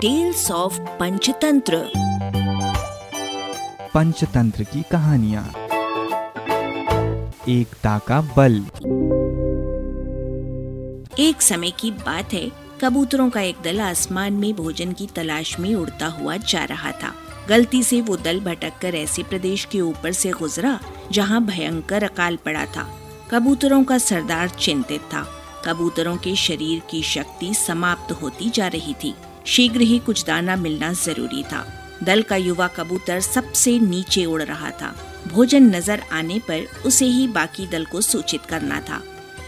Tales of Panchatantra Panchatantra की कहानियाँ। एकता का बल। एक समय की बात है कबूतरों का एक दल आसमान में भोजन की तलाश में उड़ता हुआ जा रहा था। गलती से वो दल भटक कर ऐसे प्रदेश के ऊपर से गुजरा जहाँ भयंकर अकाल पड़ा था। कबूतरों का सरदार चिंतित था। कबूतरों के शरीर की शक्ति समाप्त होती जा रही थी। शीघ्र ही कुछ दाना मिलना ज़रूरी था। दल का युवा कबूतर सबसे नीचे उड़ रहा था। भोजन नज़र आने पर उसे ही बाकी दल को सूचित करना था।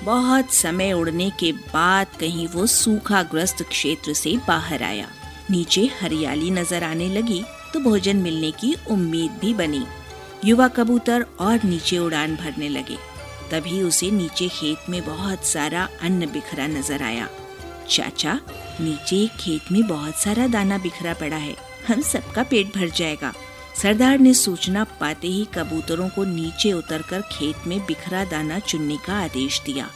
बहुत समय उड़ने के बाद कहीं वो सूखाग्रस्त क्षेत्र से बाहर आया। नीचे हरियाली नज़र आने लगी तो भोजन मिलने की उम्मीद भी बनी। युवा कबूतर और नीचे उड़ान भरने लगे। तभी उसे नीचे खेत में बहुत सारा अन्न बिखरा नज़र आया। चाचा, नीचे खेत में बहुत सारा दाना बिखरा पड़ा है। हम सबका पेट भर जाएगा। सरदार ने सूचना पाते ही कबूतरों को नीचे उतरकर खेत में बिखरा दाना चुनने का आदेश दिया।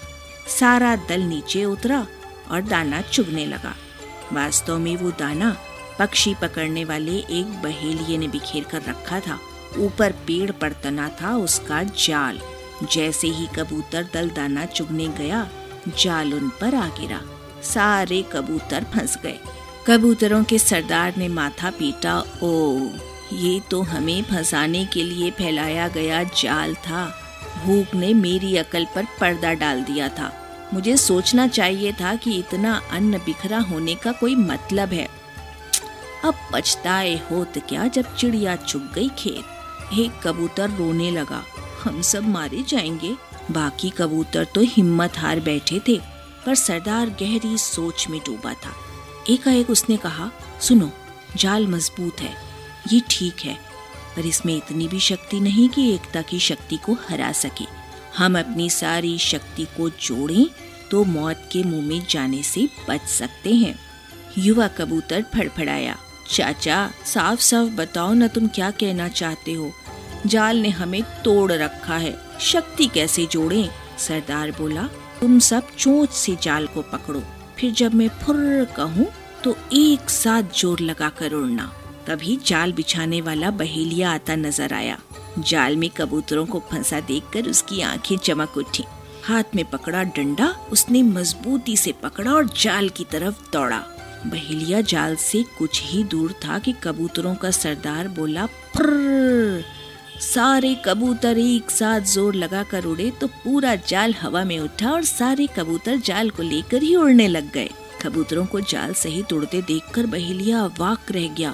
सारा दल नीचे उतरा और दाना चुगने लगा। वास्तव में वो दाना पक्षी पकड़ने वाले एक बहेलिए ने बिखेर कर रखा था। ऊपर पेड़ पर तना था उसका जाल। जैसे ही कबूतर दल दाना चुगने गया, जाल उन पर आ गिरा। सारे कबूतर फंस गए। कबूतरों के सरदार ने माथा पीटा ओ ये तो हमें फंसाने के लिए फैलाया गया जाल था। भूख ने मेरी अकल पर पर्दा डाल दिया था। मुझे सोचना चाहिए था कि इतना अन्न बिखरा होने का कोई मतलब है। अब पछताए हो तो क्या जब चिड़िया चुग गई खेत। एक कबूतर रोने लगा, हम सब मारे जाएँगे। बाकी कबूतर तो हिम्मत हार बैठे थे। पर सरदार गहरी सोच में डूबा था। एकाएक उसने कहा, सुनो, जाल मज़बूत है, ये ठीक है, पर इसमें इतनी भी शक्ति नहीं कि एकता की शक्ति को हरा सके। हम अपनी सारी शक्ति को जोड़ें तो मौत के मुँह में जाने से बच सकते हैं। युवा कबूतर फड़फड़ाया, चाचा साफ़ साफ़ बताओ ना तुम क्या कहना चाहते हो? जाल ने हमें तोड़ रखा है, शक्ति कैसे जोड़ें? सरदार बोला तुम सब चोंच से जाल को पकड़ो। फिर जब मैं फुर्र कहूँ तो एक साथ ज़ोर लगा कर उड़ना। तभी जाल बिछाने वाला बहेलिया आता नज़र आया। जाल में कबूतरों को फंसा देखकर उसकी आँखें चमक उठी। हाथ में पकड़ा डंडा, उसने मजबूती से पकड़ा और जाल की तरफ़ दौड़ा। बहेलिया जाल से कुछ ही दूर था कि कबूतरों का सरदार बोला, फुर्र! सारे कबूतर एक साथ ज़ोर लगाकर उड़े तो पूरा जाल हवा में उठा और सारे कबूतर जाल को लेकर ही उड़ने लग गए। कबूतरों को जाल सहित उड़ते देखकर बहेलिया वाक रह गया।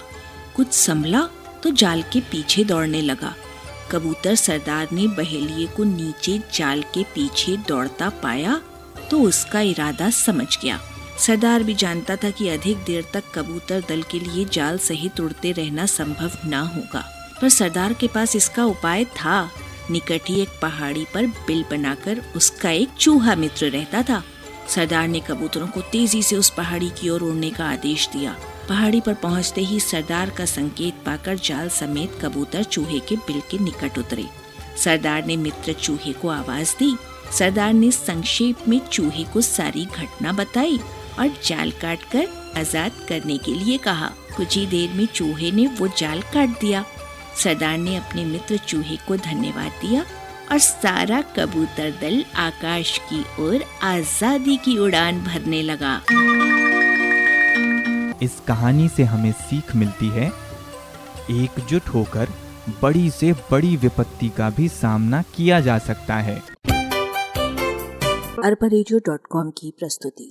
कुछ संभला तो जाल के पीछे दौड़ने लगा। कबूतर सरदार ने बहेलिए को नीचे जाल के पीछे दौड़ता पाया तो उसका इरादा समझ गया। सरदार भी जानता था कि अधिक देर तक कबूतर दल के लिए जाल सहित उड़ते रहना संभव न होगा। पर सरदार के पास इसका उपाय था। निकट ही एक पहाड़ी पर बिल बनाकर उसका एक चूहा मित्र रहता था। सरदार ने कबूतरों को तेज़ी से उस पहाड़ी की ओर उड़ने का आदेश दिया। पहाड़ी पर पहुँचते ही सरदार का संकेत पाकर जाल समेत कबूतर चूहे के बिल के निकट उतरे। सरदार ने मित्र चूहे को आवाज़ दी। सरदार ने संक्षेप में चूहे को सारी घटना बताई और जाल काट कर आज़ाद करने के लिए कहा। कुछ ही देर में चूहे ने वो जाल काट दिया। सरदार ने अपने मित्र चूहे को धन्यवाद दिया और सारा कबूतर दल आकाश की ओर आज़ादी की उड़ान भरने लगा। इस कहानी से हमें सीख मिलती है। एकजुट होकर बड़ी से बड़ी विपत्ति का भी सामना किया जा सकता है। अरबा की प्रस्तुति।